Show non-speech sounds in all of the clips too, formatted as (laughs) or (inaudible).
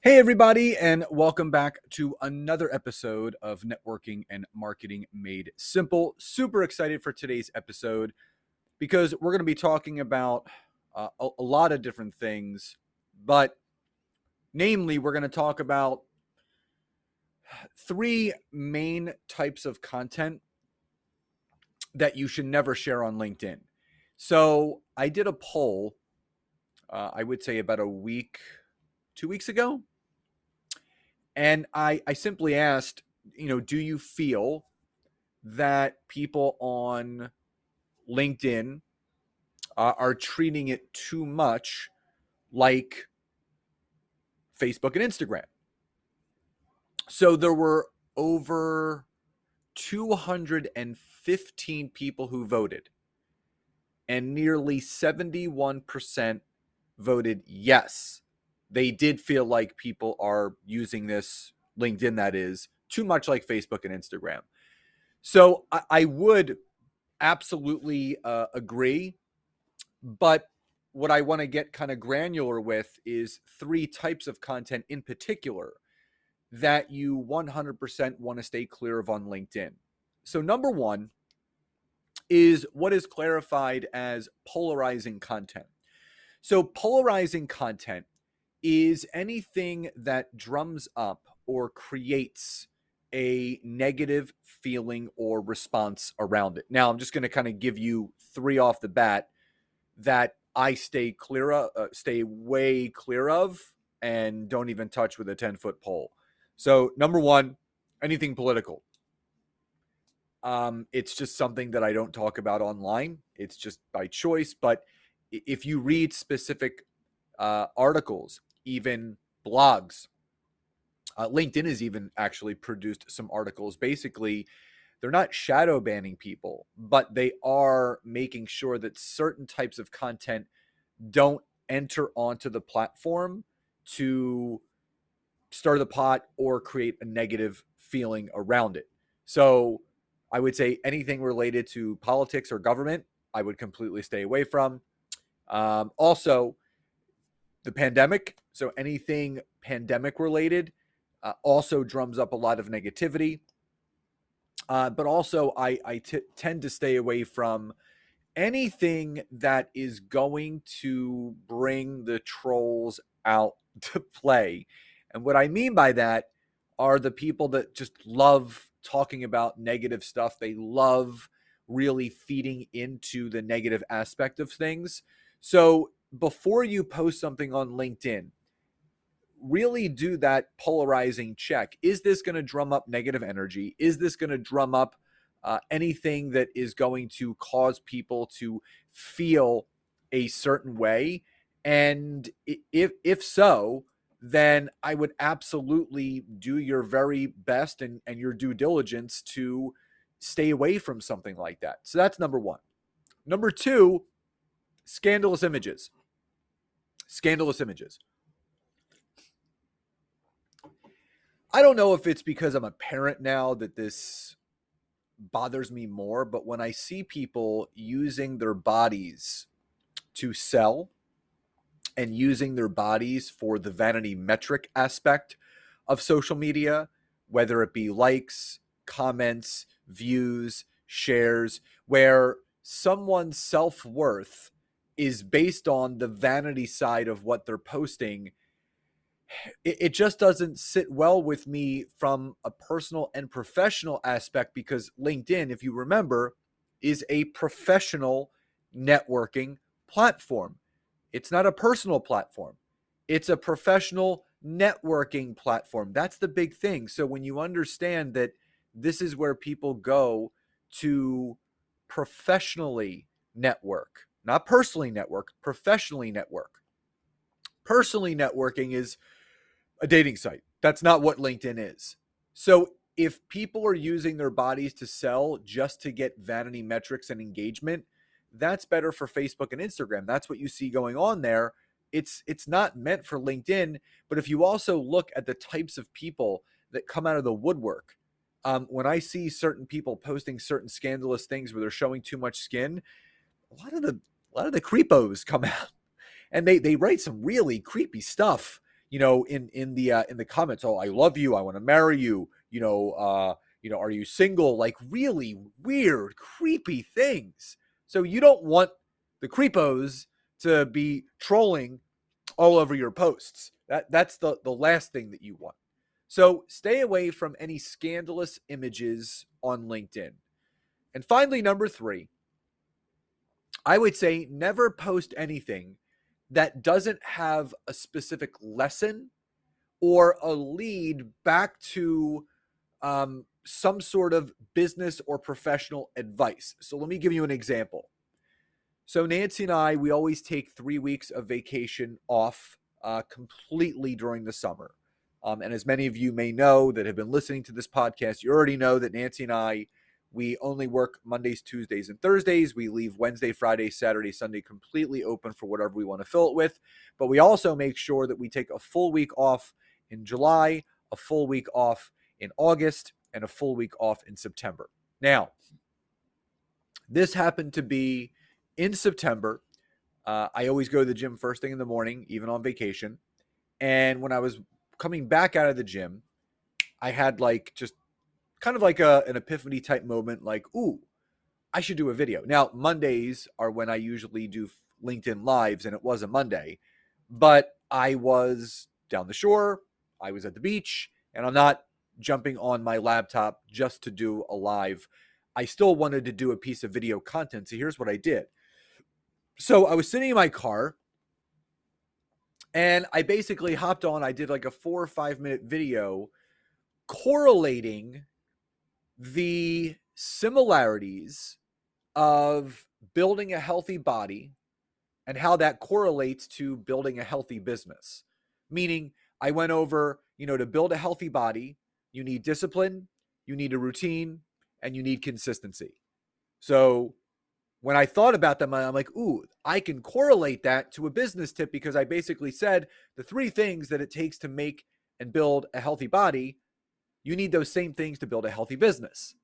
Hey, everybody, and welcome back to another episode of Networking and Marketing Made Simple. Super excited for today's episode because we're going to be talking about uh, a, a lot of different things, but namely, we're going to talk about three main types of content that you should never share on LinkedIn. So I did a poll, uh, I would say about a week, two weeks ago, and I, I simply asked, you know, do you feel that people on LinkedIn uh, are treating it too much like Facebook and Instagram? So there were over 215 people who voted, and nearly 71% voted yes they did feel like people are using this LinkedIn, that is, too much like Facebook and Instagram. So I, I would absolutely uh, agree. But what I want to get kind of granular with is three types of content in particular that you 100% want to stay clear of on LinkedIn. So, number one is what is clarified as polarizing content. So, polarizing content is anything that drums up or creates a negative feeling or response around it. Now, I'm just going to kind of give you three off the bat that I stay clear of, uh, stay way clear of, and don't even touch with a 10 foot pole. So, number one, anything political. Um, it's just something that I don't talk about online. It's just by choice. But if you read specific uh, articles even blogs. Uh, LinkedIn has even actually produced some articles. Basically, they're not shadow banning people, but they are making sure that certain types of content don't enter onto the platform to stir the pot or create a negative feeling around it. So I would say anything related to politics or government, I would completely stay away from. Um, also, the pandemic. So anything pandemic related uh, also drums up a lot of negativity. Uh, but also, I, I t- tend to stay away from anything that is going to bring the trolls out (laughs) to play. And what I mean by that are the people that just love talking about negative stuff. They love really feeding into the negative aspect of things. So before you post something on LinkedIn, really do that polarizing check. Is this going to drum up negative energy? Is this going to drum up uh, anything that is going to cause people to feel a certain way? And if if so, then I would absolutely do your very best and, and your due diligence to stay away from something like that. So that's number one. Number two, scandalous images scandalous images. I don't know if it's because I'm a parent now that this bothers me more, but when I see people using their bodies to sell and using their bodies for the vanity metric aspect of social media, whether it be likes, comments, views, shares, where someone's self worth is based on the vanity side of what they're posting it, it, just doesn't sit well with me from a personal and professional aspect because linkedin if you remember is a professional networking platform. It's not a personal platform. It's a professional networking platform. That's the big thing. So when you understand that this is where people go to professionally network not personally network, professionally network. Personally, networking is a dating site. That's not what LinkedIn is. So if people are using their bodies to sell just to get vanity metrics and engagement, that's better for Facebook and Instagram. That's what you see going on there. It's it's not meant for LinkedIn, but if you also look at the types of people that come out of the woodwork, um, when I see certain people posting certain scandalous things where they're showing too much skin, a lot of the a lot of the creepos come (laughs) out, and they they write some really creepy stuff. You know, in in the uh, in the comments, oh, I love you, I want to marry you. You know, uh, you know, are you single? Like really weird, creepy things. So you don't want the creepos to be trolling all over your posts. That that's the the last thing that you want. So stay away from any scandalous images on LinkedIn. And finally, number three, I would say never post anything that doesn't have a specific lesson or a lead back to um, some sort of business or professional advice. So let me give you an example. So Nancy and I, we always take three weeks of vacation off uh, completely during the summer. Um, and as many of you may know that have been listening to this podcast, you already know that Nancy and I, we only work Mondays, Tuesdays, and Thursdays. We leave Wednesday, Friday, Saturday, Sunday completely open for whatever we want to fill it with. But we also make sure that we take a full week off in July, a full week off in August, and a full week off in September. Now, this happened to be in September. Uh, I always go to the gym first thing in the morning, even on vacation. And when I was coming back out of the gym, I had like just kind of like a, an epiphany type moment like, ooh, I should do a video. Now, Mondays are when I usually do LinkedIn lives, and it was a Monday, but I was down the shore, I was at the beach, and I'm not jumping on my laptop just to do a live. I still wanted to do a piece of video content. So here's what I did. So I was sitting in my car and I basically hopped on. I did like a four or five minute video correlating the similarities of building a healthy body and how that correlates to building a healthy business. Meaning, I went over, you know, to build a healthy body, you need discipline, you need a routine, and you need consistency. So when I thought about them, I'm like, ooh, I can correlate that to a business tip because I basically said the three things that it takes to make and build a healthy body, you need those same things to build a healthy business.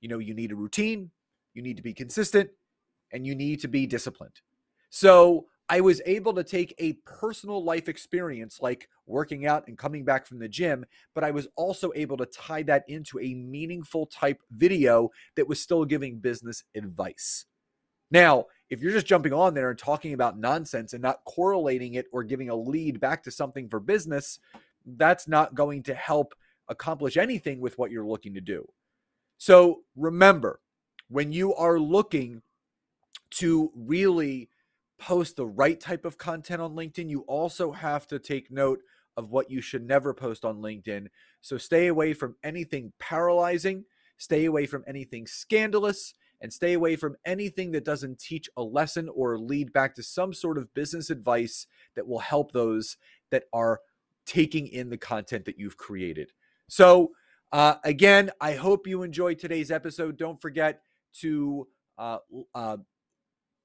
You know, you need a routine, you need to be consistent, and you need to be disciplined. So I was able to take a personal life experience like working out and coming back from the gym, but I was also able to tie that into a meaningful type video that was still giving business advice. Now, if you're just jumping on there and talking about nonsense and not correlating it or giving a lead back to something for business, that's not going to help accomplish anything with what you're looking to do. So remember, when you are looking to really post the right type of content on LinkedIn, you also have to take note of what you should never post on LinkedIn. So stay away from anything paralyzing, stay away from anything scandalous, and stay away from anything that doesn't teach a lesson or lead back to some sort of business advice that will help those that are taking in the content that you've created. So, uh, again, I hope you enjoyed today's episode. Don't forget to uh, uh,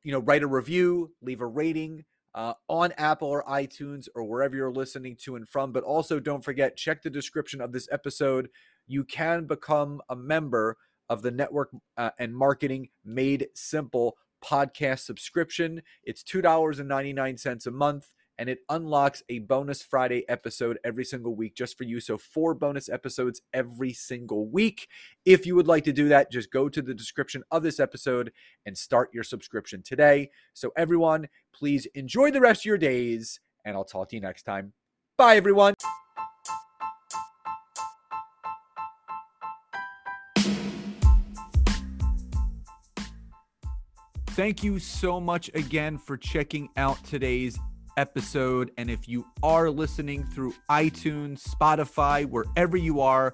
you know, write a review, leave a rating uh, on Apple or iTunes or wherever you're listening to and from. But also, don't forget, check the description of this episode. You can become a member of the Network uh, and Marketing Made Simple podcast subscription. It's $2.99 a month and it unlocks a bonus Friday episode every single week just for you. So, four bonus episodes every single week. If you would like to do that, just go to the description of this episode and start your subscription today. So, everyone, please enjoy the rest of your days, and I'll talk to you next time. Bye, everyone. Thank you so much again for checking out today's episode. And if you are listening through iTunes, Spotify, wherever you are,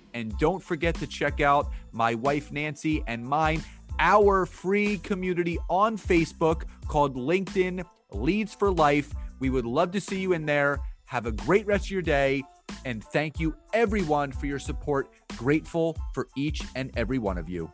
And don't forget to check out my wife, Nancy, and mine, our free community on Facebook called LinkedIn Leads for Life. We would love to see you in there. Have a great rest of your day. And thank you, everyone, for your support. Grateful for each and every one of you.